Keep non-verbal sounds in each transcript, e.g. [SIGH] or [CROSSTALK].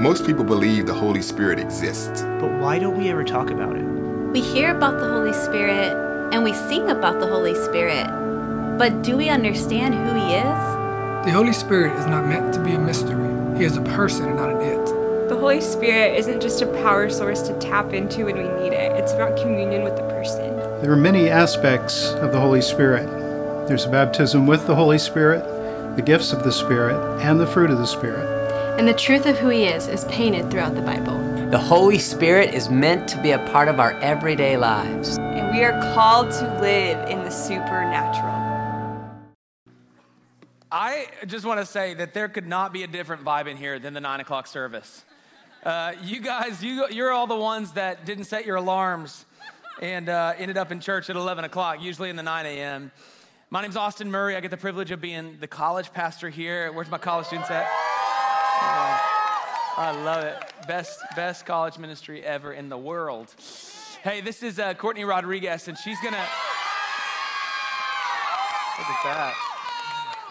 Most people believe the Holy Spirit exists. But why don't we ever talk about it? We hear about the Holy Spirit and we sing about the Holy Spirit, but do we understand who He is? The Holy Spirit is not meant to be a mystery, He is a person and not an it. The Holy Spirit isn't just a power source to tap into when we need it, it's about communion with the person. There are many aspects of the Holy Spirit. There's baptism with the Holy Spirit, the gifts of the Spirit, and the fruit of the Spirit. And the truth of who He is is painted throughout the Bible. The Holy Spirit is meant to be a part of our everyday lives. And we are called to live in the supernatural. I just want to say that there could not be a different vibe in here than the nine o'clock service. Uh, you guys, you, you're all the ones that didn't set your alarms and uh, ended up in church at 11 o'clock, usually in the 9 a.m. My name's Austin Murray. I get the privilege of being the college pastor here. Where's my college students at? I love it. Best, best college ministry ever in the world. Hey, this is uh, Courtney Rodriguez, and she's gonna. Look at that.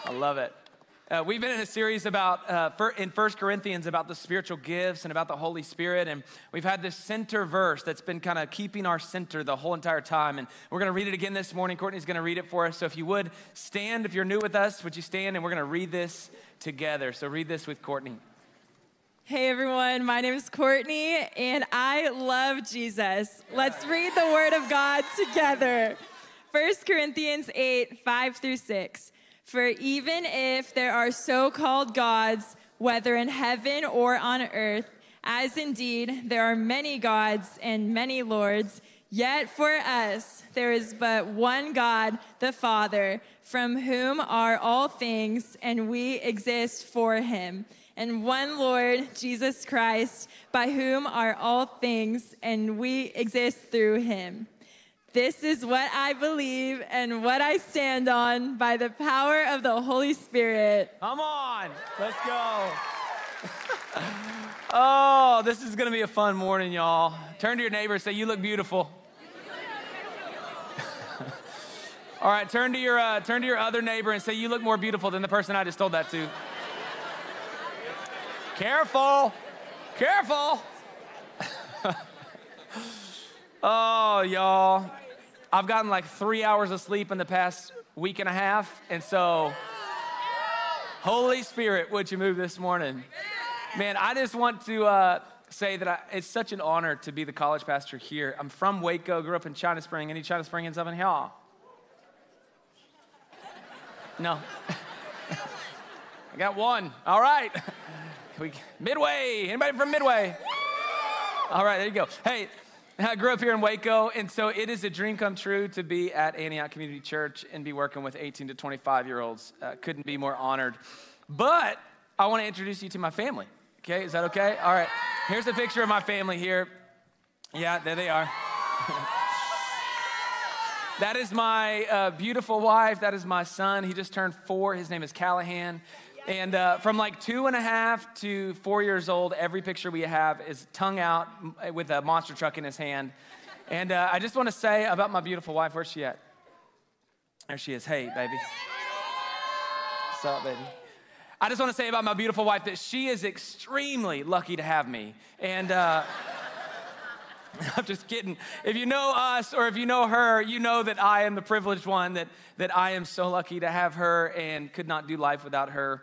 I love it. Uh, we've been in a series about uh, in First Corinthians about the spiritual gifts and about the Holy Spirit, and we've had this center verse that's been kind of keeping our center the whole entire time. And we're going to read it again this morning. Courtney's going to read it for us. So if you would stand, if you're new with us, would you stand? And we're going to read this together. So read this with Courtney. Hey everyone, my name is Courtney and I love Jesus. Let's read the Word of God together. 1 Corinthians 8, 5 through 6. For even if there are so called gods, whether in heaven or on earth, as indeed there are many gods and many lords, yet for us there is but one God, the Father, from whom are all things, and we exist for him and one Lord, Jesus Christ, by whom are all things, and we exist through him. This is what I believe and what I stand on by the power of the Holy Spirit. Come on, let's go. [LAUGHS] oh, this is gonna be a fun morning, y'all. Turn to your neighbor and say, You look beautiful. [LAUGHS] All right, turn to your uh, turn to your other neighbor and say, "You look more beautiful than the person I just told that to." Careful. Careful. [LAUGHS] oh, y'all. I've gotten like three hours of sleep in the past week and a half. And so, Holy Spirit, would you move this morning? Man, I just want to uh, say that I, it's such an honor to be the college pastor here. I'm from Waco, grew up in China Spring. Any China Springans up in here? No. [LAUGHS] I got one. All right. [LAUGHS] We, Midway. Anybody from Midway? All right, there you go. Hey, [LAUGHS] I grew up here in Waco, and so it is a dream come true to be at Antioch Community Church and be working with 18 to 25 year olds. Uh, couldn't be more honored. But I want to introduce you to my family. Okay, is that okay? All right. Here's a picture of my family here. Yeah, there they are. [LAUGHS] that is my uh, beautiful wife. That is my son. He just turned four. His name is Callahan. And uh, from like two and a half to four years old, every picture we have is tongue out with a monster truck in his hand. And uh, I just want to say about my beautiful wife, where's she at? There she is. Hey, baby. What's up, baby? I just want to say about my beautiful wife that she is extremely lucky to have me. And, uh, [LAUGHS] I'm just kidding. If you know us or if you know her, you know that I am the privileged one, that, that I am so lucky to have her and could not do life without her.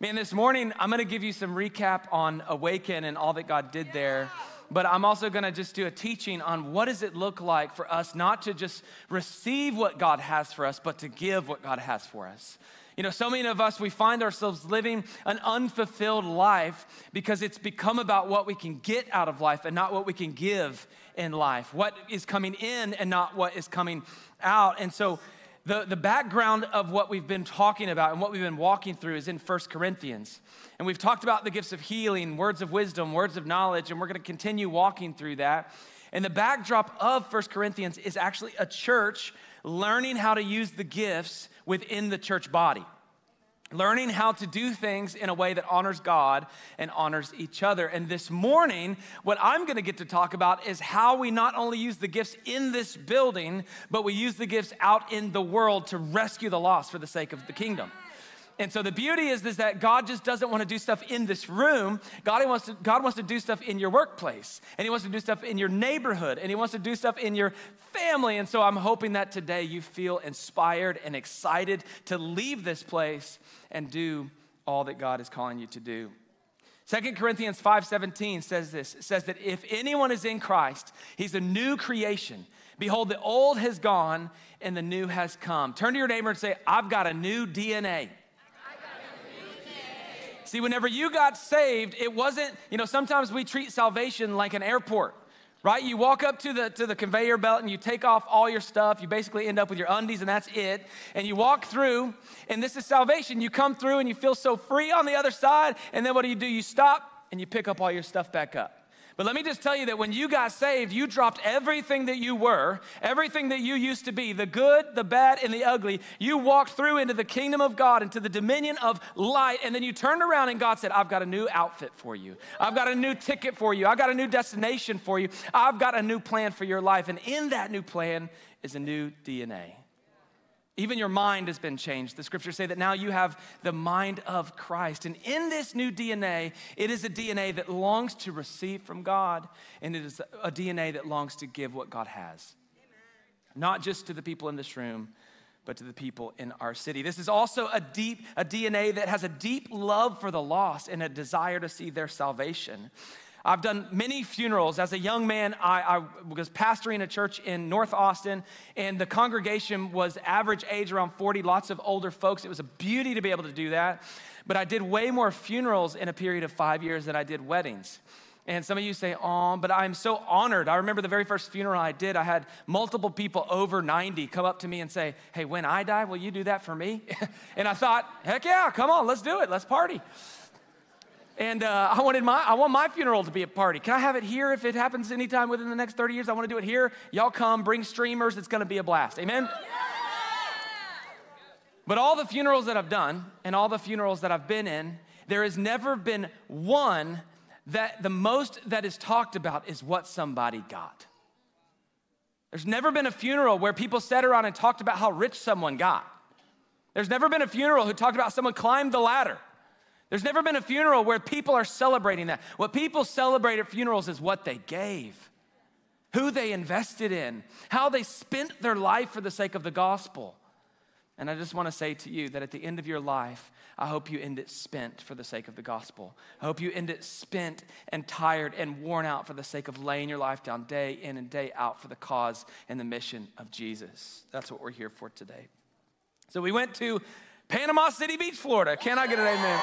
Man, this morning I'm gonna give you some recap on Awaken and all that God did there. But I'm also gonna just do a teaching on what does it look like for us not to just receive what God has for us, but to give what God has for us. You know, so many of us, we find ourselves living an unfulfilled life because it's become about what we can get out of life and not what we can give in life, what is coming in and not what is coming out. And so, the, the background of what we've been talking about and what we've been walking through is in First Corinthians. And we've talked about the gifts of healing, words of wisdom, words of knowledge, and we're going to continue walking through that. And the backdrop of First Corinthians is actually a church learning how to use the gifts within the church body. Learning how to do things in a way that honors God and honors each other. And this morning, what I'm gonna get to talk about is how we not only use the gifts in this building, but we use the gifts out in the world to rescue the lost for the sake of the kingdom. And so the beauty is, is that God just doesn't want to do stuff in this room. God wants, to, God wants to do stuff in your workplace, and He wants to do stuff in your neighborhood, and He wants to do stuff in your family. And so I'm hoping that today you feel inspired and excited to leave this place and do all that God is calling you to do. 2 Corinthians 5:17 says this. It says that if anyone is in Christ, he's a new creation. Behold, the old has gone and the new has come. Turn to your neighbor and say, I've got a new DNA. See, whenever you got saved, it wasn't, you know, sometimes we treat salvation like an airport, right? You walk up to the to the conveyor belt and you take off all your stuff. You basically end up with your undies and that's it. And you walk through, and this is salvation. You come through and you feel so free on the other side, and then what do you do? You stop and you pick up all your stuff back up. But let me just tell you that when you got saved, you dropped everything that you were, everything that you used to be, the good, the bad, and the ugly. You walked through into the kingdom of God, into the dominion of light, and then you turned around and God said, I've got a new outfit for you. I've got a new ticket for you. I've got a new destination for you. I've got a new plan for your life. And in that new plan is a new DNA. Even your mind has been changed. The scriptures say that now you have the mind of Christ. And in this new DNA, it is a DNA that longs to receive from God, and it is a DNA that longs to give what God has. Not just to the people in this room, but to the people in our city. This is also a deep a DNA that has a deep love for the lost and a desire to see their salvation. I've done many funerals. As a young man, I, I, was pastoring a church in North Austin, and the congregation was average age around 40, lots of older folks. It was a beauty to be able to do that. But I did way more funerals in a period of five years than I did weddings. And some of you say, oh, but I'm so honored. I remember the very first funeral I did, I had multiple people over 90 come up to me and say, hey, when I die, will you do that for me? [LAUGHS] and I thought, heck yeah, come on, let's do it, let's party. And uh, I wanted my, I want my funeral to be a party. Can I have it here if it happens anytime within the next 30 years? I want to do it here. Y'all come, bring streamers. It's going to be a blast. Amen? But all the funerals that I've done and all the funerals that I've been in, there has never been one that the most that is talked about is what somebody got. There's never been a funeral where people sat around and talked about how rich someone got. There's never been a funeral who talked about someone climbed the ladder. There's never been a funeral where people are celebrating that. What people celebrate at funerals is what they gave, who they invested in, how they spent their life for the sake of the gospel. And I just want to say to you that at the end of your life, I hope you end it spent for the sake of the gospel. I hope you end it spent and tired and worn out for the sake of laying your life down day in and day out for the cause and the mission of Jesus. That's what we're here for today. So we went to Panama City Beach, Florida. Can I get an amen?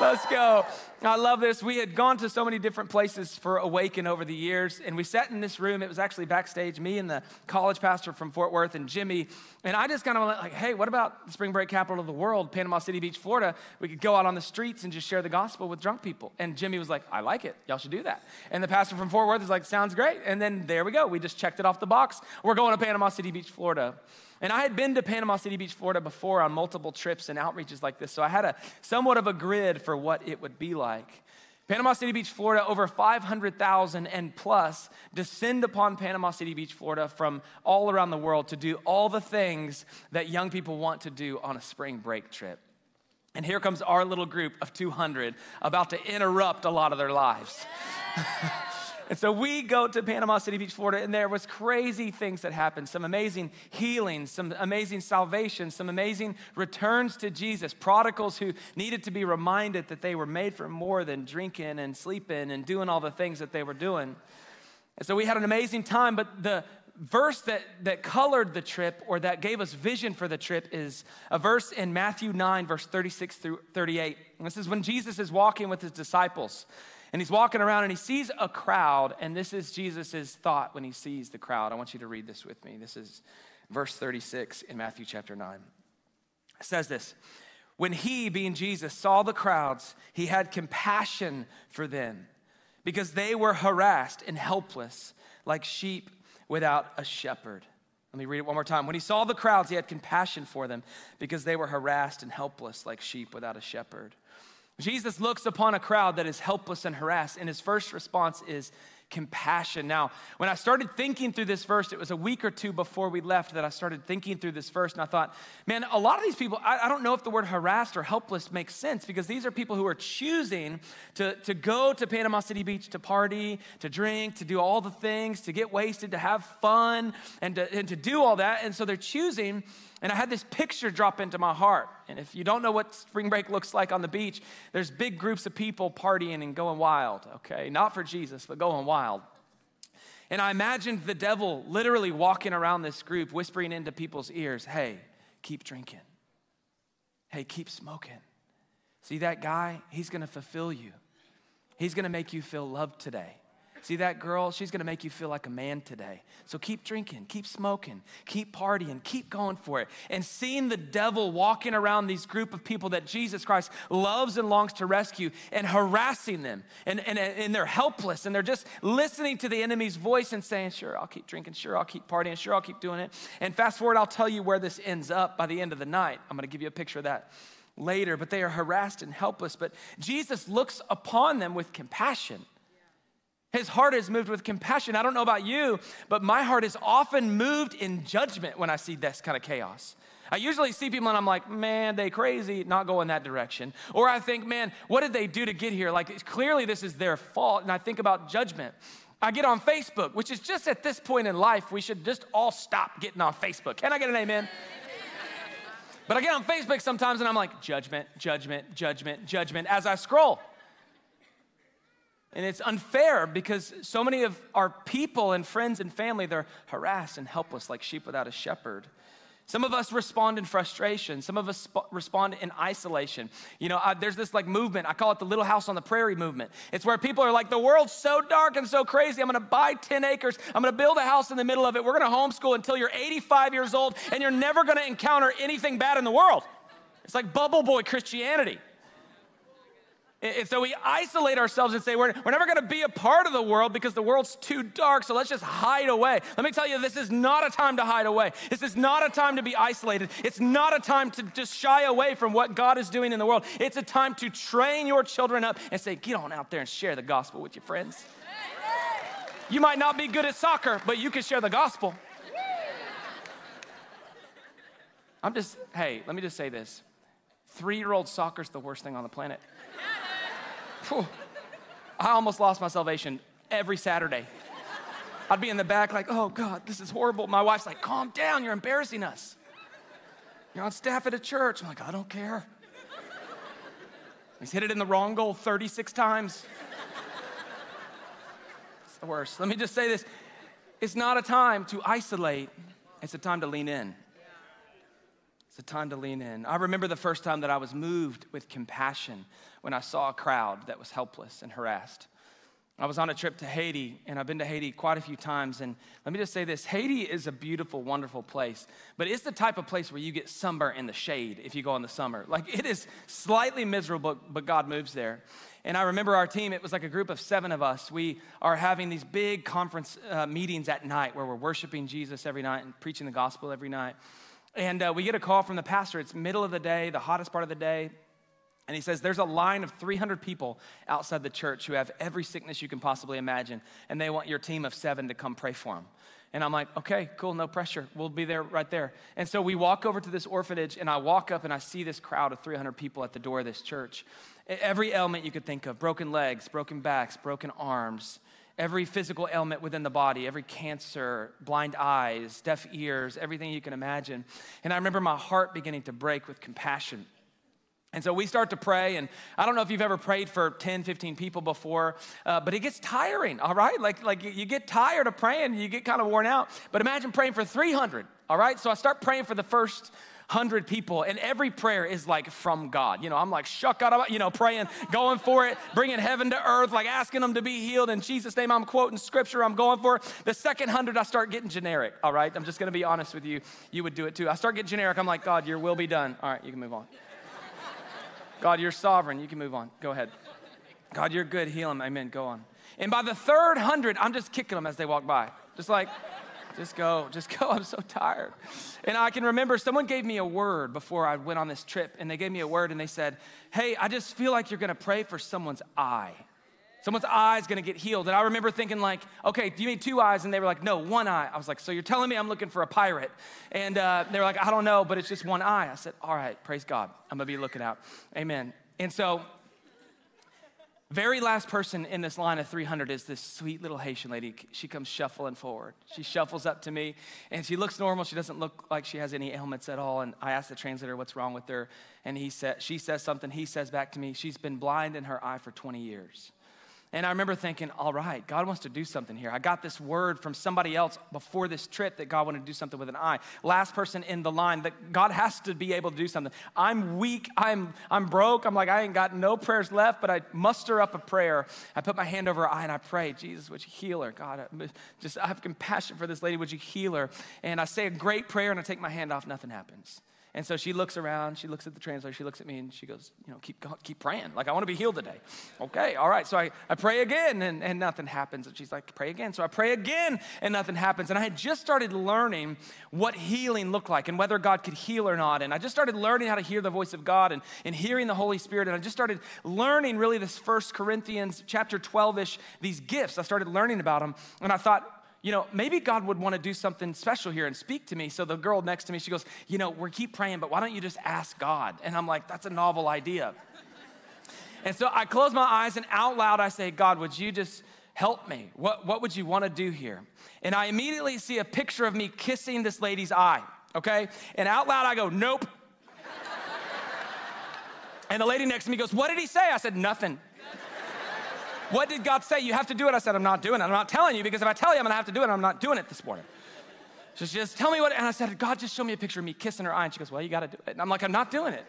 Let's go. I love this. We had gone to so many different places for Awaken over the years, and we sat in this room. It was actually backstage, me and the college pastor from Fort Worth and Jimmy. And I just kind of like, hey, what about the spring break capital of the world, Panama City Beach, Florida? We could go out on the streets and just share the gospel with drunk people. And Jimmy was like, I like it. Y'all should do that. And the pastor from Fort Worth is like, sounds great. And then there we go. We just checked it off the box. We're going to Panama City Beach, Florida. And I had been to Panama City Beach, Florida before on multiple trips and outreaches like this. So I had a somewhat of a grid for what it would be like. Panama City Beach, Florida, over 500,000 and plus descend upon Panama City Beach, Florida from all around the world to do all the things that young people want to do on a spring break trip. And here comes our little group of 200 about to interrupt a lot of their lives. [LAUGHS] And so we go to Panama City Beach, Florida, and there was crazy things that happened. Some amazing healings, some amazing salvation, some amazing returns to Jesus. Prodigals who needed to be reminded that they were made for more than drinking and sleeping and doing all the things that they were doing. And so we had an amazing time, but the verse that, that colored the trip or that gave us vision for the trip is a verse in Matthew 9, verse 36 through 38. And this is when Jesus is walking with his disciples. And he's walking around and he sees a crowd, and this is Jesus' thought when he sees the crowd. I want you to read this with me. This is verse 36 in Matthew chapter 9. It says this When he, being Jesus, saw the crowds, he had compassion for them because they were harassed and helpless like sheep without a shepherd. Let me read it one more time. When he saw the crowds, he had compassion for them because they were harassed and helpless like sheep without a shepherd. Jesus looks upon a crowd that is helpless and harassed, and his first response is compassion. Now, when I started thinking through this verse, it was a week or two before we left that I started thinking through this verse, and I thought, man, a lot of these people, I, I don't know if the word harassed or helpless makes sense because these are people who are choosing to, to go to Panama City Beach to party, to drink, to do all the things, to get wasted, to have fun, and to, and to do all that. And so they're choosing and I had this picture drop into my heart. And if you don't know what spring break looks like on the beach, there's big groups of people partying and going wild, okay? Not for Jesus, but going wild. And I imagined the devil literally walking around this group, whispering into people's ears, hey, keep drinking. Hey, keep smoking. See that guy? He's gonna fulfill you. He's gonna make you feel loved today. See that girl? She's gonna make you feel like a man today. So keep drinking, keep smoking, keep partying, keep going for it. And seeing the devil walking around these group of people that Jesus Christ loves and longs to rescue and harassing them. And, and, and they're helpless and they're just listening to the enemy's voice and saying, Sure, I'll keep drinking, sure, I'll keep partying, sure, I'll keep doing it. And fast forward, I'll tell you where this ends up by the end of the night. I'm gonna give you a picture of that later, but they are harassed and helpless. But Jesus looks upon them with compassion. His heart is moved with compassion. I don't know about you, but my heart is often moved in judgment when I see this kind of chaos. I usually see people and I'm like, man, they crazy, not going that direction. Or I think, man, what did they do to get here? Like, clearly this is their fault. And I think about judgment. I get on Facebook, which is just at this point in life, we should just all stop getting on Facebook. Can I get an amen? but I get on Facebook sometimes and I'm like, judgment, judgment, judgment, judgment as I scroll. And it's unfair because so many of our people and friends and family, they're harassed and helpless like sheep without a shepherd. Some of us respond in frustration. Some of us sp- respond in isolation. You know, I, there's this like movement. I call it the Little House on the Prairie movement. It's where people are like, the world's so dark and so crazy. I'm going to buy 10 acres. I'm going to build a house in the middle of it. We're going to homeschool until you're 85 years old, and you're never going to encounter anything bad in the world. It's like bubble boy Christianity. And so we isolate ourselves and say, we're, we're never gonna be a part of the world because the world's too dark, so let's just hide away. Let me tell you, this is not a time to hide away. This is not a time to be isolated. It's not a time to just shy away from what God is doing in the world. It's a time to train your children up and say, get on out there and share the gospel with your friends. You might not be good at soccer, but you can share the gospel. I'm just, hey, let me just say this. Three year old soccer's the worst thing on the planet. I almost lost my salvation every Saturday. I'd be in the back, like, oh God, this is horrible. My wife's like, calm down, you're embarrassing us. You're on staff at a church. I'm like, I don't care. He's hit it in the wrong goal 36 times. It's the worst. Let me just say this it's not a time to isolate, it's a time to lean in. It's a time to lean in. I remember the first time that I was moved with compassion when I saw a crowd that was helpless and harassed. I was on a trip to Haiti, and I've been to Haiti quite a few times. And let me just say this Haiti is a beautiful, wonderful place, but it's the type of place where you get sunburnt in the shade if you go in the summer. Like it is slightly miserable, but God moves there. And I remember our team, it was like a group of seven of us. We are having these big conference uh, meetings at night where we're worshiping Jesus every night and preaching the gospel every night. And uh, we get a call from the pastor. It's middle of the day, the hottest part of the day. And he says, There's a line of 300 people outside the church who have every sickness you can possibly imagine, and they want your team of seven to come pray for them. And I'm like, okay, cool, no pressure. We'll be there right there. And so we walk over to this orphanage, and I walk up and I see this crowd of 300 people at the door of this church. Every ailment you could think of broken legs, broken backs, broken arms, every physical ailment within the body, every cancer, blind eyes, deaf ears, everything you can imagine. And I remember my heart beginning to break with compassion and so we start to pray, and I don't know if you've ever prayed for 10, 15 people before, uh, but it gets tiring, all right? Like, like you get tired of praying, you get kind of worn out. But imagine praying for 300, all right? So I start praying for the first 100 people, and every prayer is like from God. You know, I'm like, shuck out, you know, praying, going for it, bringing heaven to earth, like asking them to be healed. In Jesus' name, I'm quoting scripture, I'm going for it. The second 100, I start getting generic, all right? I'm just gonna be honest with you. You would do it too. I start getting generic. I'm like, God, your will be done. All right, you can move on. God, you're sovereign. You can move on. Go ahead. God, you're good. Heal them. Amen. Go on. And by the third hundred, I'm just kicking them as they walk by. Just like, just go, just go. I'm so tired. And I can remember someone gave me a word before I went on this trip, and they gave me a word and they said, Hey, I just feel like you're gonna pray for someone's eye. Someone's eye is gonna get healed. And I remember thinking, like, okay, do you need two eyes? And they were like, no, one eye. I was like, so you're telling me I'm looking for a pirate? And uh, they were like, I don't know, but it's just one eye. I said, all right, praise God. I'm gonna be looking out. Amen. And so very last person in this line of 300 is this sweet little Haitian lady. She comes shuffling forward. She shuffles up to me and she looks normal. She doesn't look like she has any ailments at all. And I ask the translator what's wrong with her. And he said, she says something. He says back to me, she's been blind in her eye for 20 years. And I remember thinking, all right, God wants to do something here. I got this word from somebody else before this trip that God wanted to do something with an eye. Last person in the line, that God has to be able to do something. I'm weak, I'm, I'm broke, I'm like, I ain't got no prayers left, but I muster up a prayer. I put my hand over her eye and I pray, Jesus, would you heal her? God, I just I have compassion for this lady, would you heal her? And I say a great prayer and I take my hand off, nothing happens. And so she looks around, she looks at the translator, she looks at me, and she goes, You know, keep, keep praying. Like, I want to be healed today. Okay, all right. So I, I pray again, and, and nothing happens. And she's like, Pray again. So I pray again, and nothing happens. And I had just started learning what healing looked like and whether God could heal or not. And I just started learning how to hear the voice of God and, and hearing the Holy Spirit. And I just started learning really this First Corinthians chapter 12 ish, these gifts. I started learning about them. And I thought, you know, maybe God would want to do something special here and speak to me. So the girl next to me, she goes, you know, we keep praying, but why don't you just ask God? And I'm like, that's a novel idea. [LAUGHS] and so I close my eyes and out loud I say, God, would you just help me? What, what would you want to do here? And I immediately see a picture of me kissing this lady's eye, okay? And out loud I go, nope. [LAUGHS] and the lady next to me goes, what did he say? I said, nothing. What did God say? You have to do it. I said, I'm not doing it. I'm not telling you because if I tell you I'm gonna have to do it, I'm not doing it this morning. So she just tell me what, and I said, God, just show me a picture of me kissing her eye. And she goes, Well, you gotta do it. And I'm like, I'm not doing it.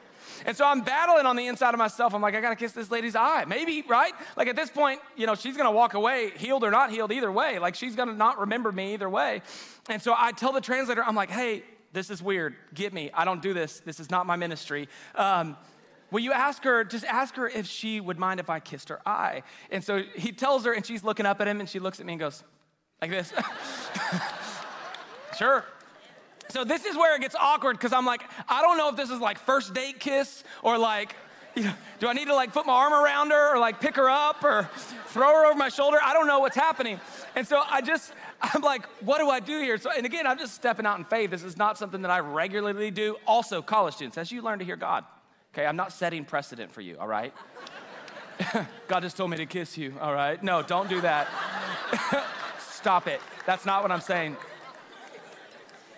And so I'm battling on the inside of myself. I'm like, I gotta kiss this lady's eye. Maybe, right? Like at this point, you know, she's gonna walk away, healed or not healed, either way. Like she's gonna not remember me either way. And so I tell the translator, I'm like, hey, this is weird. Get me. I don't do this. This is not my ministry. Um, Will you ask her, just ask her if she would mind if I kissed her eye? And so he tells her, and she's looking up at him, and she looks at me and goes, like this. [LAUGHS] sure. So this is where it gets awkward because I'm like, I don't know if this is like first date kiss or like, you know, do I need to like put my arm around her or like pick her up or throw her over my shoulder? I don't know what's happening. And so I just, I'm like, what do I do here? So, and again, I'm just stepping out in faith. This is not something that I regularly do. Also, college students, as you learn to hear God, Okay, I'm not setting precedent for you, all right? [LAUGHS] God just told me to kiss you, all right? No, don't do that. [LAUGHS] Stop it. That's not what I'm saying.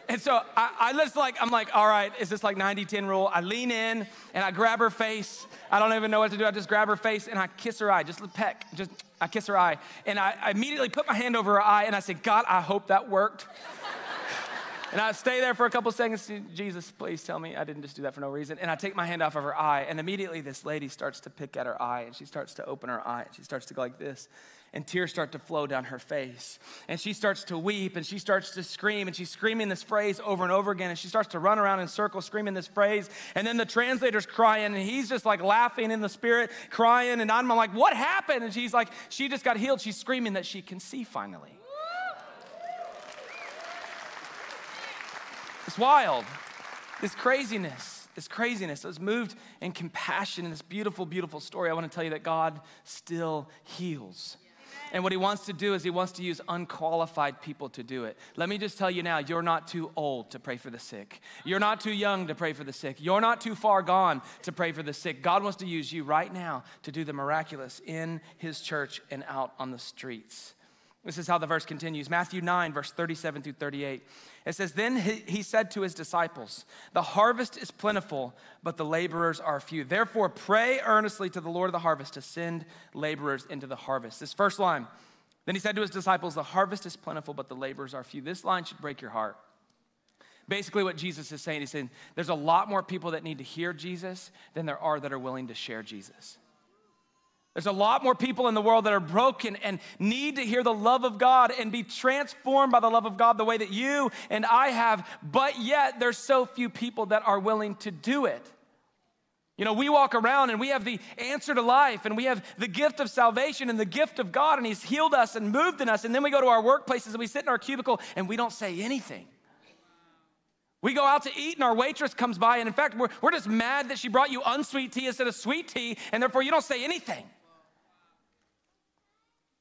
And so I, I just like, I'm like, all right, is this like 90 10 rule? I lean in and I grab her face. I don't even know what to do. I just grab her face and I kiss her eye, just a peck. Just, I kiss her eye. And I, I immediately put my hand over her eye and I said, God, I hope that worked. And I stay there for a couple seconds. Jesus, please tell me I didn't just do that for no reason. And I take my hand off of her eye, and immediately this lady starts to pick at her eye, and she starts to open her eye, and she starts to go like this. And tears start to flow down her face. And she starts to weep and she starts to scream. And she's screaming this phrase over and over again. And she starts to run around in circles screaming this phrase. And then the translator's crying and he's just like laughing in the spirit, crying. And I'm like, what happened? And she's like, she just got healed. She's screaming that she can see finally. It's wild. This craziness, this craziness. I was moved in compassion in this beautiful, beautiful story. I want to tell you that God still heals. And what he wants to do is he wants to use unqualified people to do it. Let me just tell you now, you're not too old to pray for the sick. You're not too young to pray for the sick. You're not too far gone to pray for the sick. God wants to use you right now to do the miraculous in his church and out on the streets. This is how the verse continues Matthew 9, verse 37 through 38. It says, Then he said to his disciples, The harvest is plentiful, but the laborers are few. Therefore, pray earnestly to the Lord of the harvest to send laborers into the harvest. This first line, then he said to his disciples, The harvest is plentiful, but the laborers are few. This line should break your heart. Basically, what Jesus is saying, he's saying, There's a lot more people that need to hear Jesus than there are that are willing to share Jesus. There's a lot more people in the world that are broken and need to hear the love of God and be transformed by the love of God the way that you and I have, but yet there's so few people that are willing to do it. You know, we walk around and we have the answer to life and we have the gift of salvation and the gift of God, and He's healed us and moved in us. And then we go to our workplaces and we sit in our cubicle and we don't say anything. We go out to eat and our waitress comes by, and in fact, we're, we're just mad that she brought you unsweet tea instead of sweet tea, and therefore you don't say anything.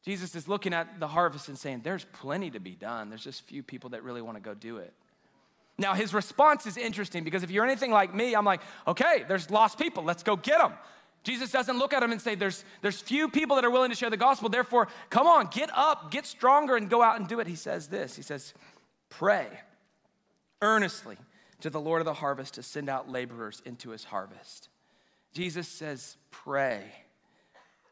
Jesus is looking at the harvest and saying, There's plenty to be done. There's just few people that really want to go do it. Now, his response is interesting because if you're anything like me, I'm like, okay, there's lost people, let's go get them. Jesus doesn't look at him and say, there's, there's few people that are willing to share the gospel, therefore, come on, get up, get stronger, and go out and do it. He says this He says, pray earnestly to the Lord of the harvest to send out laborers into his harvest. Jesus says, pray.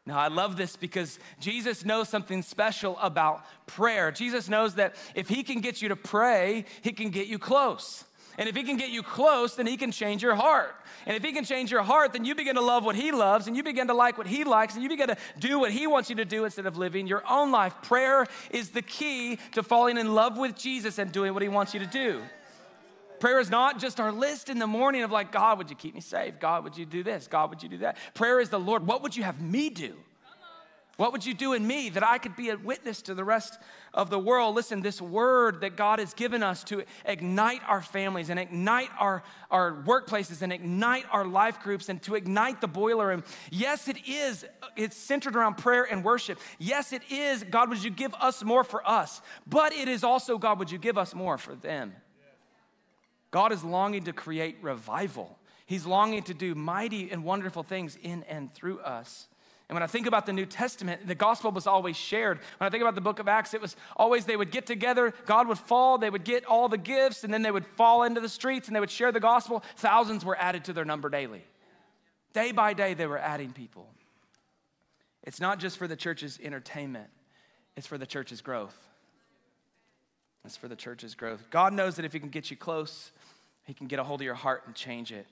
Now, I love this because Jesus knows something special about prayer. Jesus knows that if he can get you to pray, he can get you close. And if he can get you close, then he can change your heart. And if he can change your heart, then you begin to love what he loves and you begin to like what he likes and you begin to do what he wants you to do instead of living your own life. Prayer is the key to falling in love with Jesus and doing what he wants you to do. Prayer is not just our list in the morning of like, God, would you keep me safe? God, would you do this? God, would you do that? Prayer is the Lord, what would you have me do? What would you do in me that I could be a witness to the rest of the world? Listen, this word that God has given us to ignite our families and ignite our, our workplaces and ignite our life groups and to ignite the boiler room. Yes, it is. It's centered around prayer and worship. Yes, it is. God, would you give us more for us? But it is also, God, would you give us more for them? God is longing to create revival. He's longing to do mighty and wonderful things in and through us. And when I think about the New Testament, the gospel was always shared. When I think about the book of Acts, it was always they would get together, God would fall, they would get all the gifts, and then they would fall into the streets and they would share the gospel. Thousands were added to their number daily. Day by day, they were adding people. It's not just for the church's entertainment, it's for the church's growth. It's for the church's growth. God knows that if He can get you close, He can get a hold of your heart and change it.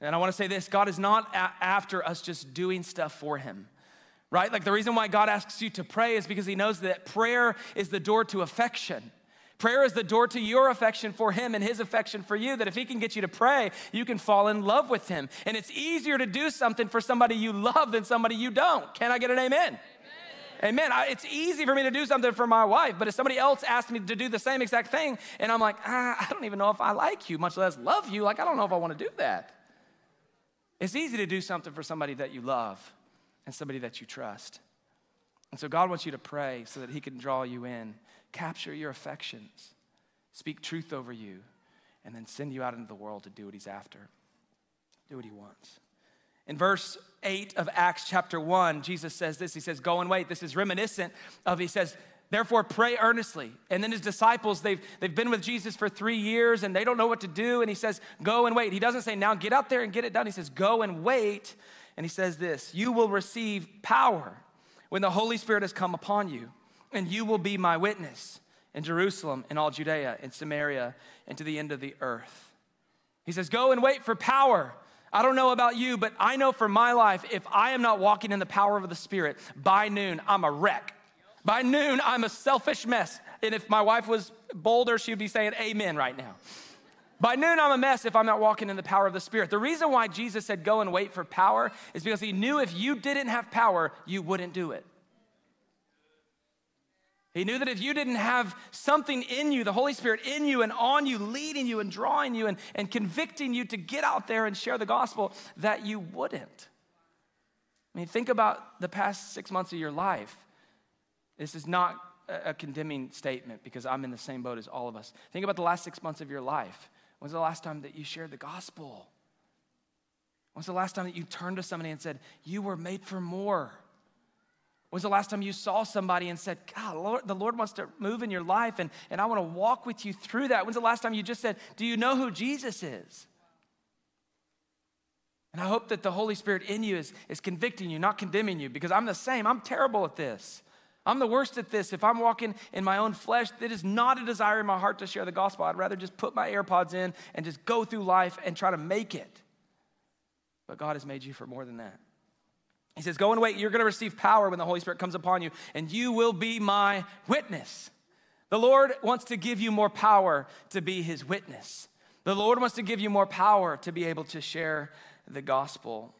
And I want to say this God is not a- after us just doing stuff for Him, right? Like the reason why God asks you to pray is because He knows that prayer is the door to affection. Prayer is the door to your affection for Him and His affection for you. That if He can get you to pray, you can fall in love with Him. And it's easier to do something for somebody you love than somebody you don't. Can I get an amen? Amen. I, it's easy for me to do something for my wife, but if somebody else asked me to do the same exact thing, and I'm like, ah, I don't even know if I like you, much less love you, like, I don't know if I want to do that. It's easy to do something for somebody that you love and somebody that you trust. And so God wants you to pray so that He can draw you in, capture your affections, speak truth over you, and then send you out into the world to do what He's after, do what He wants. In verse 8 of Acts chapter 1, Jesus says this He says, Go and wait. This is reminiscent of, He says, Therefore, pray earnestly. And then his disciples, they've, they've been with Jesus for three years and they don't know what to do. And he says, Go and wait. He doesn't say, Now get out there and get it done. He says, Go and wait. And he says this You will receive power when the Holy Spirit has come upon you, and you will be my witness in Jerusalem, in all Judea, in Samaria, and to the end of the earth. He says, Go and wait for power. I don't know about you, but I know for my life, if I am not walking in the power of the Spirit, by noon, I'm a wreck. By noon, I'm a selfish mess. And if my wife was bolder, she'd be saying amen right now. By noon, I'm a mess if I'm not walking in the power of the Spirit. The reason why Jesus said, Go and wait for power is because he knew if you didn't have power, you wouldn't do it. He knew that if you didn't have something in you, the Holy Spirit in you and on you, leading you and drawing you and, and convicting you to get out there and share the gospel, that you wouldn't. I mean, think about the past six months of your life. This is not a condemning statement because I'm in the same boat as all of us. Think about the last six months of your life. When's the last time that you shared the gospel? When's the last time that you turned to somebody and said, You were made for more? When's the last time you saw somebody and said, God, Lord, the Lord wants to move in your life and, and I want to walk with you through that? When's the last time you just said, Do you know who Jesus is? And I hope that the Holy Spirit in you is, is convicting you, not condemning you, because I'm the same. I'm terrible at this. I'm the worst at this. If I'm walking in my own flesh, it is not a desire in my heart to share the gospel. I'd rather just put my AirPods in and just go through life and try to make it. But God has made you for more than that. He says, Go and wait. You're going to receive power when the Holy Spirit comes upon you, and you will be my witness. The Lord wants to give you more power to be his witness. The Lord wants to give you more power to be able to share the gospel.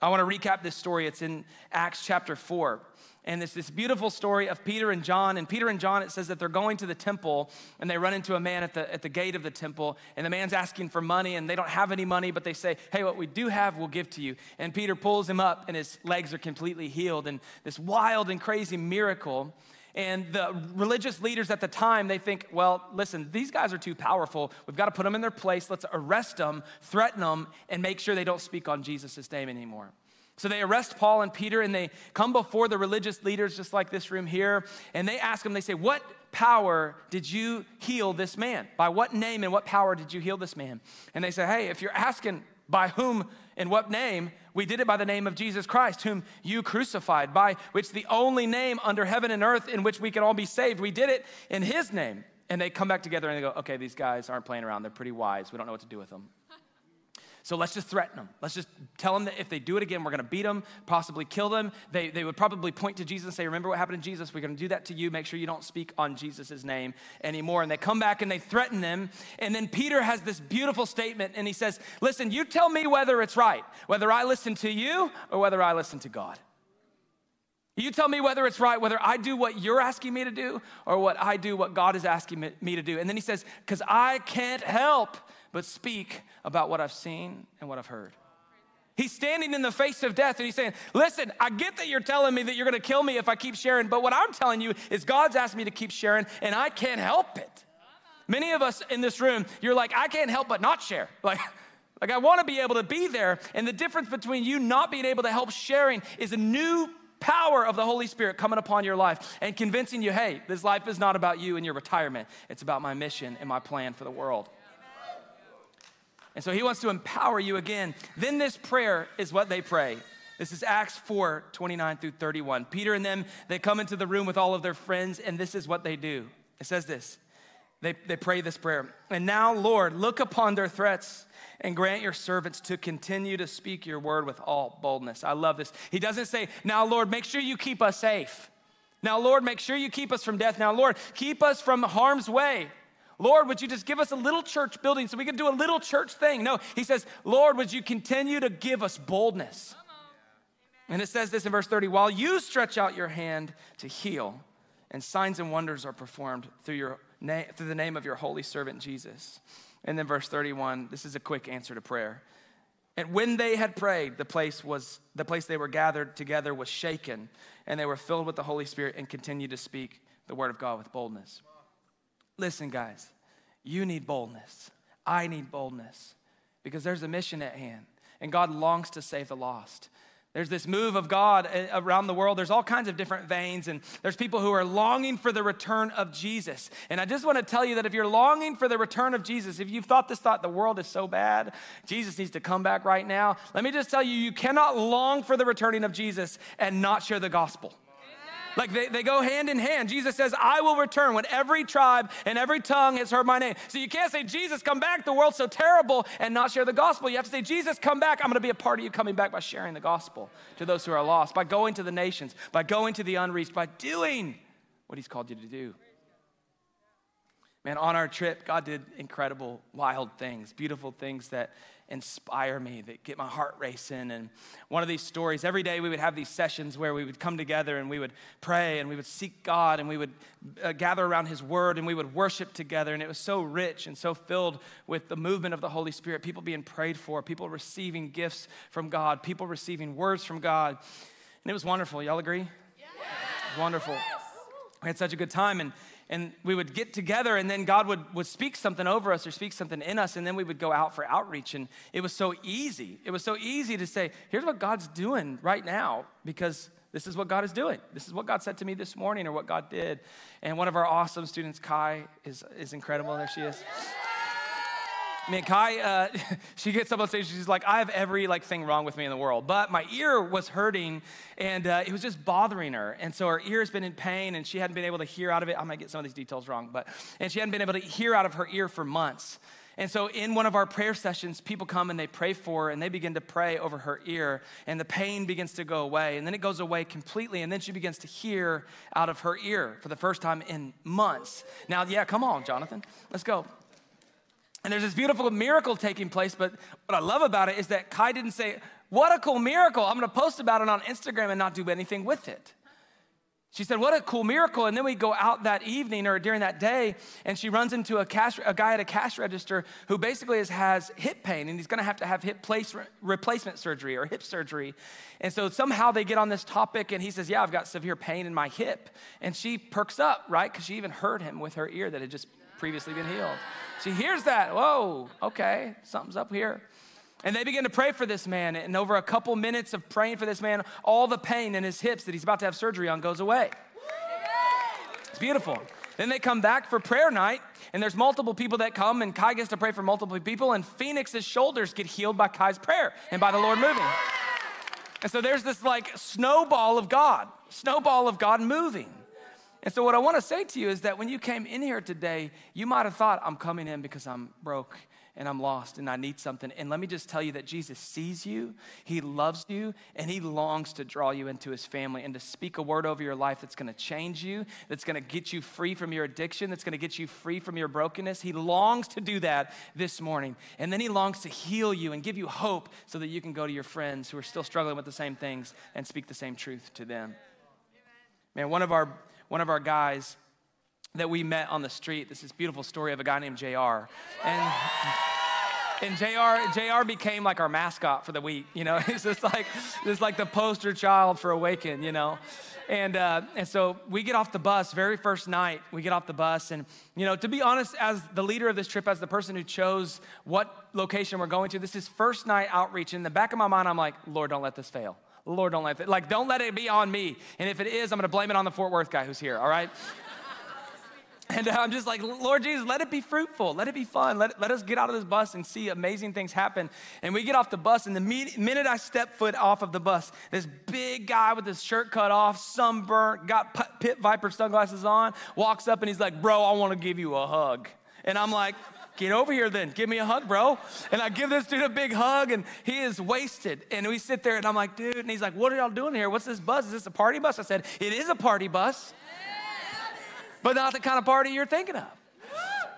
I want to recap this story. It's in Acts chapter 4. And it's this beautiful story of Peter and John. And Peter and John, it says that they're going to the temple and they run into a man at the, at the gate of the temple. And the man's asking for money and they don't have any money, but they say, Hey, what we do have, we'll give to you. And Peter pulls him up and his legs are completely healed. And this wild and crazy miracle. And the religious leaders at the time, they think, well, listen, these guys are too powerful. We've got to put them in their place. Let's arrest them, threaten them, and make sure they don't speak on Jesus' name anymore. So they arrest Paul and Peter and they come before the religious leaders, just like this room here, and they ask them, they say, What power did you heal this man? By what name and what power did you heal this man? And they say, Hey, if you're asking by whom and what name, we did it by the name of Jesus Christ, whom you crucified, by which the only name under heaven and earth in which we can all be saved. We did it in his name. And they come back together and they go, Okay, these guys aren't playing around. They're pretty wise. We don't know what to do with them. So let's just threaten them. Let's just tell them that if they do it again, we're going to beat them, possibly kill them. They, they would probably point to Jesus and say, Remember what happened to Jesus? We're going to do that to you. Make sure you don't speak on Jesus' name anymore. And they come back and they threaten them. And then Peter has this beautiful statement and he says, Listen, you tell me whether it's right, whether I listen to you or whether I listen to God. You tell me whether it's right, whether I do what you're asking me to do or what I do what God is asking me to do. And then he says, Because I can't help but speak about what I've seen and what I've heard. He's standing in the face of death and he's saying, Listen, I get that you're telling me that you're gonna kill me if I keep sharing, but what I'm telling you is God's asked me to keep sharing and I can't help it. Many of us in this room, you're like, I can't help but not share. [LAUGHS] Like, like I wanna be able to be there. And the difference between you not being able to help sharing is a new power of the Holy Spirit coming upon your life and convincing you, hey, this life is not about you and your retirement. It's about my mission and my plan for the world. And so he wants to empower you again. Then this prayer is what they pray. This is Acts 4 29 through 31. Peter and them, they come into the room with all of their friends, and this is what they do. It says this they, they pray this prayer. And now, Lord, look upon their threats and grant your servants to continue to speak your word with all boldness. I love this. He doesn't say, Now, Lord, make sure you keep us safe. Now, Lord, make sure you keep us from death. Now, Lord, keep us from harm's way. Lord, would you just give us a little church building so we can do a little church thing? No, he says, Lord, would you continue to give us boldness? And it says this in verse 30 while you stretch out your hand to heal, and signs and wonders are performed through, your na- through the name of your holy servant Jesus. And then verse 31, this is a quick answer to prayer. And when they had prayed, the place was the place they were gathered together was shaken, and they were filled with the Holy Spirit and continued to speak the word of God with boldness. Listen, guys, you need boldness. I need boldness because there's a mission at hand, and God longs to save the lost. There's this move of God uh, around the world. There's all kinds of different veins, and there's people who are longing for the return of Jesus. And I just want to tell you that if you're longing for the return of Jesus, if you've thought this thought, the world is so bad, Jesus needs to come back right now, let me just tell you, you cannot long for the returning of Jesus and not share the gospel. Like they, they go hand in hand. Jesus says, I will return when every tribe and every tongue has heard my name. So you can't say, Jesus, come back. The world's so terrible and not share the gospel. You have to say, Jesus, come back. I'm going to be a part of you coming back by sharing the gospel to those who are lost, by going to the nations, by going to the unreached, by doing what he's called you to do. Man, on our trip, God did incredible, wild things, beautiful things that inspire me, that get my heart racing. And one of these stories, every day we would have these sessions where we would come together and we would pray and we would seek God and we would uh, gather around His Word and we would worship together. And it was so rich and so filled with the movement of the Holy Spirit, people being prayed for, people receiving gifts from God, people receiving words from God. And it was wonderful. Y'all agree? Yes. Wonderful. We had such a good time. And and we would get together and then god would, would speak something over us or speak something in us and then we would go out for outreach. And it was so easy. It was so easy to say here's what god's doing right now because this is what god is doing. This is what god said to me this morning or what god did. And one of our awesome students kai is, is incredible. There she is I mean, Kai, uh, [LAUGHS] she gets up on stage. She's like, I have every like thing wrong with me in the world, but my ear was hurting, and uh, it was just bothering her. And so her ear has been in pain, and she hadn't been able to hear out of it. I might get some of these details wrong, but and she hadn't been able to hear out of her ear for months. And so, in one of our prayer sessions, people come and they pray for her and they begin to pray over her ear, and the pain begins to go away. And then it goes away completely, and then she begins to hear out of her ear for the first time in months. Now, yeah, come on, Jonathan, let's go. And there's this beautiful miracle taking place, but what I love about it is that Kai didn't say, What a cool miracle. I'm gonna post about it on Instagram and not do anything with it. She said, What a cool miracle. And then we go out that evening or during that day, and she runs into a, cash, a guy at a cash register who basically has, has hip pain, and he's gonna have to have hip place, replacement surgery or hip surgery. And so somehow they get on this topic, and he says, Yeah, I've got severe pain in my hip. And she perks up, right? Because she even heard him with her ear that had just previously been healed. She hears that. Whoa, okay, something's up here. And they begin to pray for this man. And over a couple minutes of praying for this man, all the pain in his hips that he's about to have surgery on goes away. It's beautiful. Then they come back for prayer night, and there's multiple people that come, and Kai gets to pray for multiple people, and Phoenix's shoulders get healed by Kai's prayer and by the Lord moving. And so there's this like snowball of God, snowball of God moving. And so, what I want to say to you is that when you came in here today, you might have thought, I'm coming in because I'm broke and I'm lost and I need something. And let me just tell you that Jesus sees you, He loves you, and He longs to draw you into His family and to speak a word over your life that's gonna change you, that's gonna get you free from your addiction, that's gonna get you free from your brokenness. He longs to do that this morning. And then He longs to heal you and give you hope so that you can go to your friends who are still struggling with the same things and speak the same truth to them. Man, one of our, one of our guys, that we met on the street. This is beautiful story of a guy named JR. And and JR, JR became like our mascot for the week, you know. [LAUGHS] He's just like, just like the poster child for Awaken, you know. And, uh, and so we get off the bus, very first night, we get off the bus. And, you know, to be honest, as the leader of this trip, as the person who chose what location we're going to, this is first night outreach. In the back of my mind, I'm like, Lord, don't let this fail. Lord, don't let it, like, don't let it be on me. And if it is, I'm gonna blame it on the Fort Worth guy who's here, all right? [LAUGHS] And uh, I'm just like, Lord Jesus, let it be fruitful. Let it be fun. Let, let us get out of this bus and see amazing things happen. And we get off the bus, and the minute I step foot off of the bus, this big guy with his shirt cut off, sunburnt, got pit viper sunglasses on, walks up and he's like, Bro, I want to give you a hug. And I'm like, Get over here then. Give me a hug, bro. And I give this dude a big hug, and he is wasted. And we sit there, and I'm like, Dude, and he's like, What are y'all doing here? What's this bus? Is this a party bus? I said, It is a party bus but not the kind of party you're thinking of.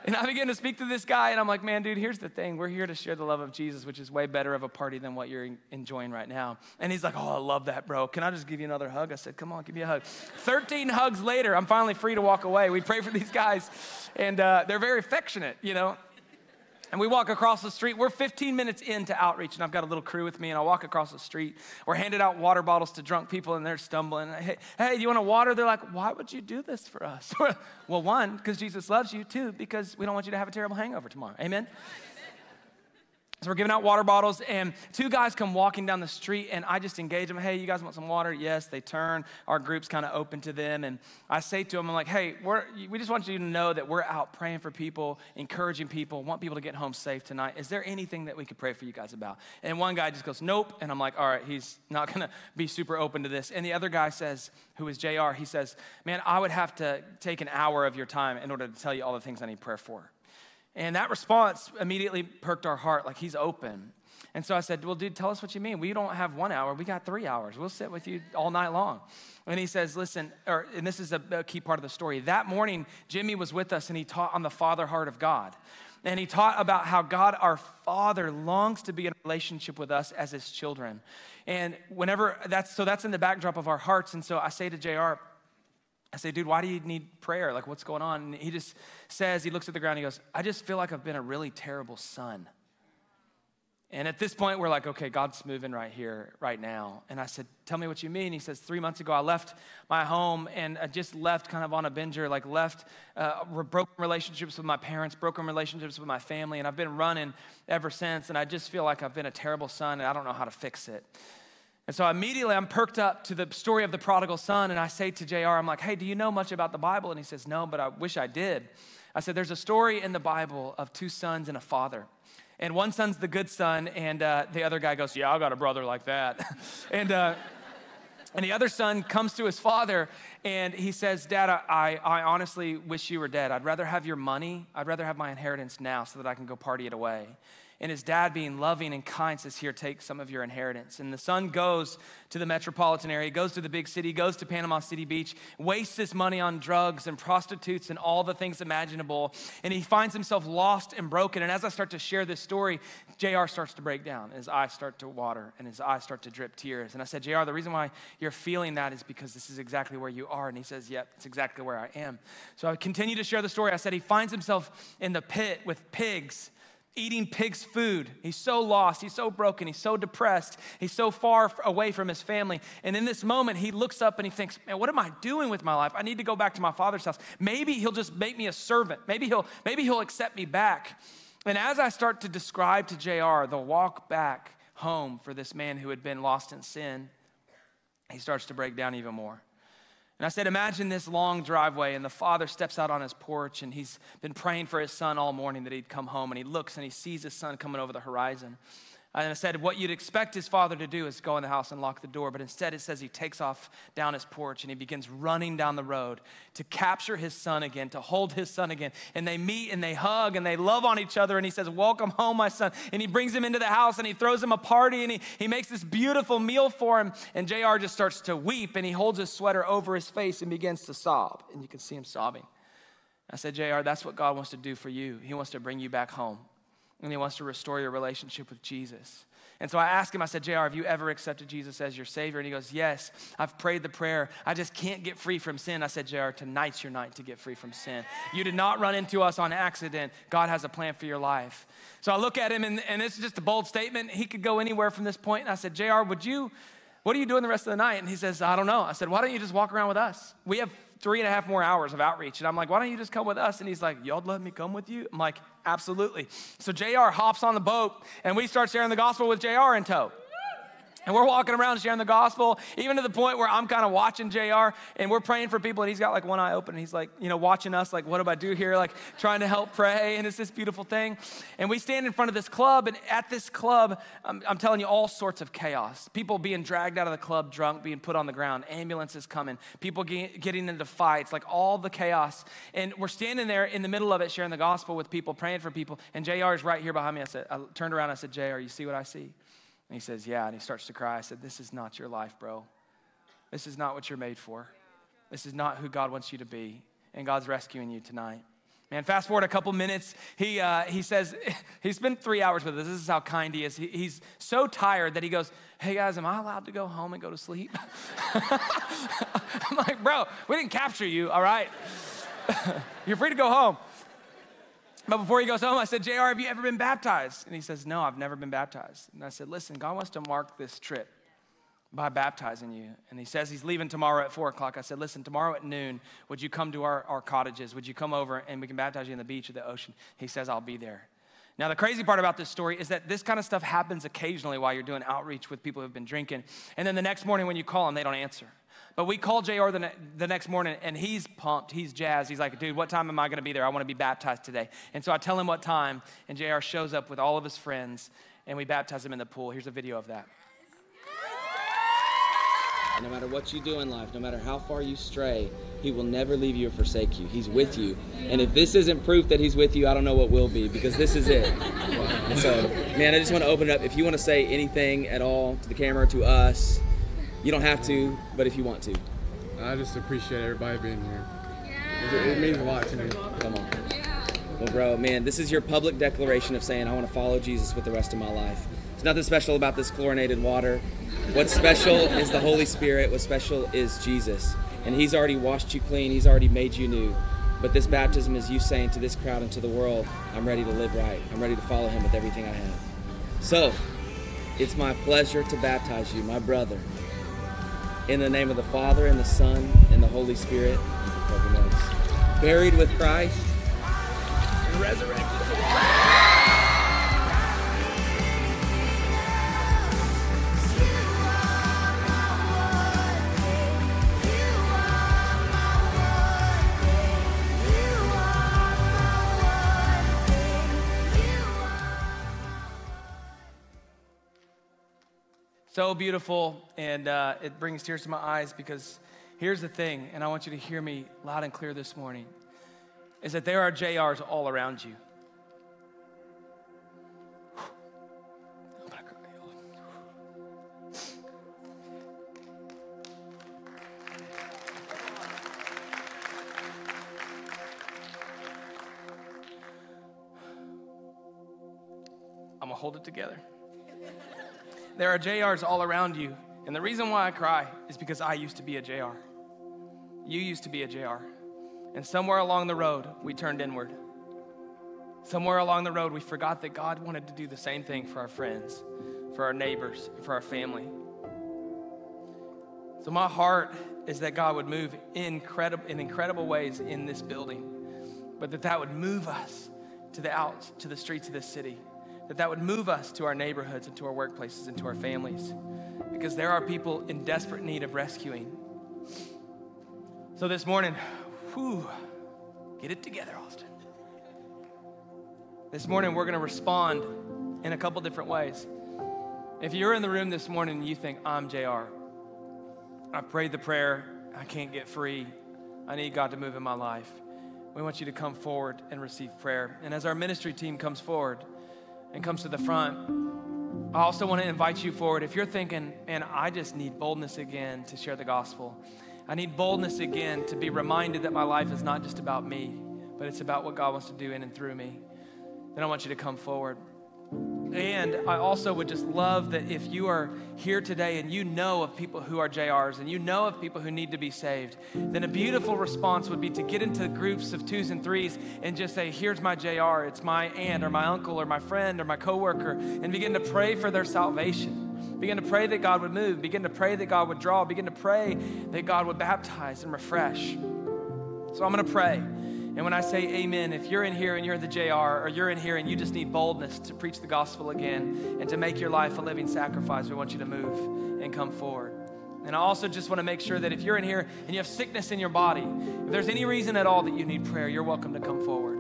And I begin to speak to this guy, and I'm like, man, dude, here's the thing. We're here to share the love of Jesus, which is way better of a party than what you're enjoying right now. And he's like, oh, I love that, bro. Can I just give you another hug? I said, come on, give me a hug. 13 hugs later, I'm finally free to walk away. We pray for these guys, and uh, they're very affectionate, you know. And we walk across the street. We're 15 minutes into outreach, and I've got a little crew with me, and I walk across the street. We're handing out water bottles to drunk people, and they're stumbling. Hey, hey, do you want a water? They're like, why would you do this for us? [LAUGHS] well, one, because Jesus loves you. Two, because we don't want you to have a terrible hangover tomorrow. Amen? So we're giving out water bottles, and two guys come walking down the street, and I just engage them. Hey, you guys want some water? Yes, they turn. Our group's kind of open to them, and I say to them, I'm like, hey, we just want you to know that we're out praying for people, encouraging people, want people to get home safe tonight. Is there anything that we could pray for you guys about? And one guy just goes, nope, and I'm like, all right, he's not gonna be super open to this. And the other guy says, who is JR. He says, man, I would have to take an hour of your time in order to tell you all the things I need prayer for. And that response immediately perked our heart, like he's open. And so I said, Well, dude, tell us what you mean. We don't have one hour, we got three hours. We'll sit with you all night long. And he says, Listen, or, and this is a, a key part of the story. That morning, Jimmy was with us and he taught on the father heart of God. And he taught about how God, our Father, longs to be in a relationship with us as his children. And whenever that's so, that's in the backdrop of our hearts. And so I say to JR, I say, dude, why do you need prayer? Like, what's going on? And he just says, he looks at the ground, he goes, I just feel like I've been a really terrible son. And at this point, we're like, okay, God's moving right here, right now. And I said, tell me what you mean. He says, three months ago, I left my home and I just left kind of on a binger, like left uh, broken relationships with my parents, broken relationships with my family. And I've been running ever since. And I just feel like I've been a terrible son and I don't know how to fix it. And so immediately I'm perked up to the story of the prodigal son, and I say to JR, I'm like, hey, do you know much about the Bible? And he says, no, but I wish I did. I said, there's a story in the Bible of two sons and a father. And one son's the good son, and uh, the other guy goes, yeah, I got a brother like that. [LAUGHS] and, uh, and the other son comes to his father and he says, Dad, I, I honestly wish you were dead. I'd rather have your money. I'd rather have my inheritance now so that I can go party it away. And his dad, being loving and kind, says, Here, take some of your inheritance. And the son goes to the metropolitan area, goes to the big city, goes to Panama City Beach, wastes his money on drugs and prostitutes and all the things imaginable. And he finds himself lost and broken. And as I start to share this story, JR starts to break down. His eyes start to water and his eyes start to drip tears. And I said, JR, the reason why you're feeling that is because this is exactly where you are. And he says, Yep, it's exactly where I am. So I continue to share the story. I said, He finds himself in the pit with pigs eating pig's food. He's so lost. He's so broken. He's so depressed. He's so far away from his family. And in this moment, he looks up and he thinks, man, what am I doing with my life? I need to go back to my father's house. Maybe he'll just make me a servant. Maybe he'll, maybe he'll accept me back. And as I start to describe to JR the walk back home for this man who had been lost in sin, he starts to break down even more. And I said, Imagine this long driveway, and the father steps out on his porch, and he's been praying for his son all morning that he'd come home. And he looks and he sees his son coming over the horizon. Uh, and I said, what you'd expect his father to do is go in the house and lock the door. But instead, it says he takes off down his porch and he begins running down the road to capture his son again, to hold his son again. And they meet and they hug and they love on each other. And he says, Welcome home, my son. And he brings him into the house and he throws him a party and he, he makes this beautiful meal for him. And JR just starts to weep and he holds his sweater over his face and begins to sob. And you can see him sobbing. I said, JR, that's what God wants to do for you. He wants to bring you back home and he wants to restore your relationship with Jesus. And so I asked him, I said, JR, have you ever accepted Jesus as your Savior? And he goes, Yes, I've prayed the prayer. I just can't get free from sin. I said, JR, tonight's your night to get free from sin. You did not run into us on accident. God has a plan for your life. So I look at him, and, and this is just a bold statement. He could go anywhere from this point. And I said, JR, would you, what are you doing the rest of the night? And he says, I don't know. I said, Why don't you just walk around with us? We have three and a half more hours of outreach. And I'm like, why don't you just come with us? And he's like, y'all let me come with you? I'm like, absolutely. So JR hops on the boat and we start sharing the gospel with JR in tow. And we're walking around sharing the gospel, even to the point where I'm kind of watching JR and we're praying for people. And he's got like one eye open and he's like, you know, watching us, like, what do I do here? Like, trying to help pray. And it's this beautiful thing. And we stand in front of this club. And at this club, I'm, I'm telling you, all sorts of chaos. People being dragged out of the club drunk, being put on the ground, ambulances coming, people get, getting into fights, like all the chaos. And we're standing there in the middle of it, sharing the gospel with people, praying for people. And JR is right here behind me. I said, I turned around. I said, JR, you see what I see? And he says, Yeah. And he starts to cry. I said, This is not your life, bro. This is not what you're made for. This is not who God wants you to be. And God's rescuing you tonight. Man, fast forward a couple minutes. He, uh, he says, [LAUGHS] he spent three hours with us. This is how kind he is. He, he's so tired that he goes, Hey guys, am I allowed to go home and go to sleep? [LAUGHS] I'm like, Bro, we didn't capture you, all right? [LAUGHS] You're free to go home. But before he goes home, I said, JR, have you ever been baptized? And he says, No, I've never been baptized. And I said, Listen, God wants to mark this trip by baptizing you. And he says he's leaving tomorrow at four o'clock. I said, Listen, tomorrow at noon, would you come to our, our cottages? Would you come over and we can baptize you in the beach or the ocean? He says, I'll be there. Now, the crazy part about this story is that this kind of stuff happens occasionally while you're doing outreach with people who've been drinking. And then the next morning when you call them, they don't answer. But we call JR the, ne- the next morning and he's pumped, he's jazzed. He's like, dude, what time am I gonna be there? I wanna be baptized today. And so I tell him what time, and JR shows up with all of his friends, and we baptize him in the pool. Here's a video of that. No matter what you do in life, no matter how far you stray, He will never leave you or forsake you. He's with you. And if this isn't proof that He's with you, I don't know what will be because this is it. And so, man, I just want to open it up. If you want to say anything at all to the camera, to us, you don't have to, but if you want to. I just appreciate everybody being here. It, it means a lot to me. Come on. Well, bro, man, this is your public declaration of saying, I want to follow Jesus with the rest of my life. There's nothing special about this chlorinated water. What's special is the Holy Spirit. What's special is Jesus. And He's already washed you clean, He's already made you new. But this baptism is you saying to this crowd and to the world, I'm ready to live right. I'm ready to follow Him with everything I have. So, it's my pleasure to baptize you, my brother, in the name of the Father, and the Son, and the Holy Spirit. Buried with Christ and resurrected so beautiful, and uh, it brings tears to my eyes because here's the thing, and I want you to hear me loud and clear this morning, is that there are JRs all around you. I'm gonna hold it together. There are JRs all around you, and the reason why I cry is because I used to be a JR. You used to be a JR. And somewhere along the road, we turned inward. Somewhere along the road, we forgot that God wanted to do the same thing for our friends, for our neighbors, for our family. So, my heart is that God would move incredible, in incredible ways in this building, but that that would move us to the out, to the streets of this city, that that would move us to our neighborhoods and to our workplaces and to our families, because there are people in desperate need of rescuing. So, this morning, whew, get it together, Austin. This morning, we're going to respond in a couple different ways. If you're in the room this morning and you think, I'm JR, I prayed the prayer, I can't get free, I need God to move in my life, we want you to come forward and receive prayer. And as our ministry team comes forward and comes to the front, I also want to invite you forward. If you're thinking, man, I just need boldness again to share the gospel, I need boldness again to be reminded that my life is not just about me, but it's about what God wants to do in and through me then I want you to come forward. And I also would just love that if you are here today and you know of people who are JRs and you know of people who need to be saved, then a beautiful response would be to get into groups of twos and threes and just say, Here's my JR. It's my aunt or my uncle or my friend or my coworker, and begin to pray for their salvation. Begin to pray that God would move. Begin to pray that God would draw. Begin to pray that God would baptize and refresh. So I'm going to pray. And when I say amen, if you're in here and you're the JR, or you're in here and you just need boldness to preach the gospel again and to make your life a living sacrifice, we want you to move and come forward. And I also just want to make sure that if you're in here and you have sickness in your body, if there's any reason at all that you need prayer, you're welcome to come forward.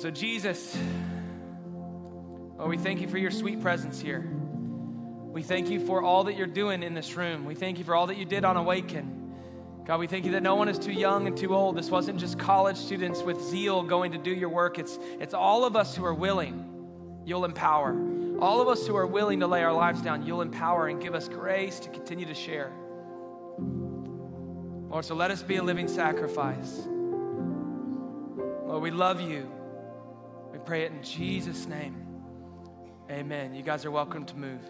So, Jesus, oh, we thank you for your sweet presence here. We thank you for all that you're doing in this room. We thank you for all that you did on Awaken. God, we thank you that no one is too young and too old. This wasn't just college students with zeal going to do your work. It's, it's all of us who are willing, you'll empower. All of us who are willing to lay our lives down, you'll empower and give us grace to continue to share. Lord, so let us be a living sacrifice. Lord, we love you. We pray it in Jesus' name. Amen. You guys are welcome to move.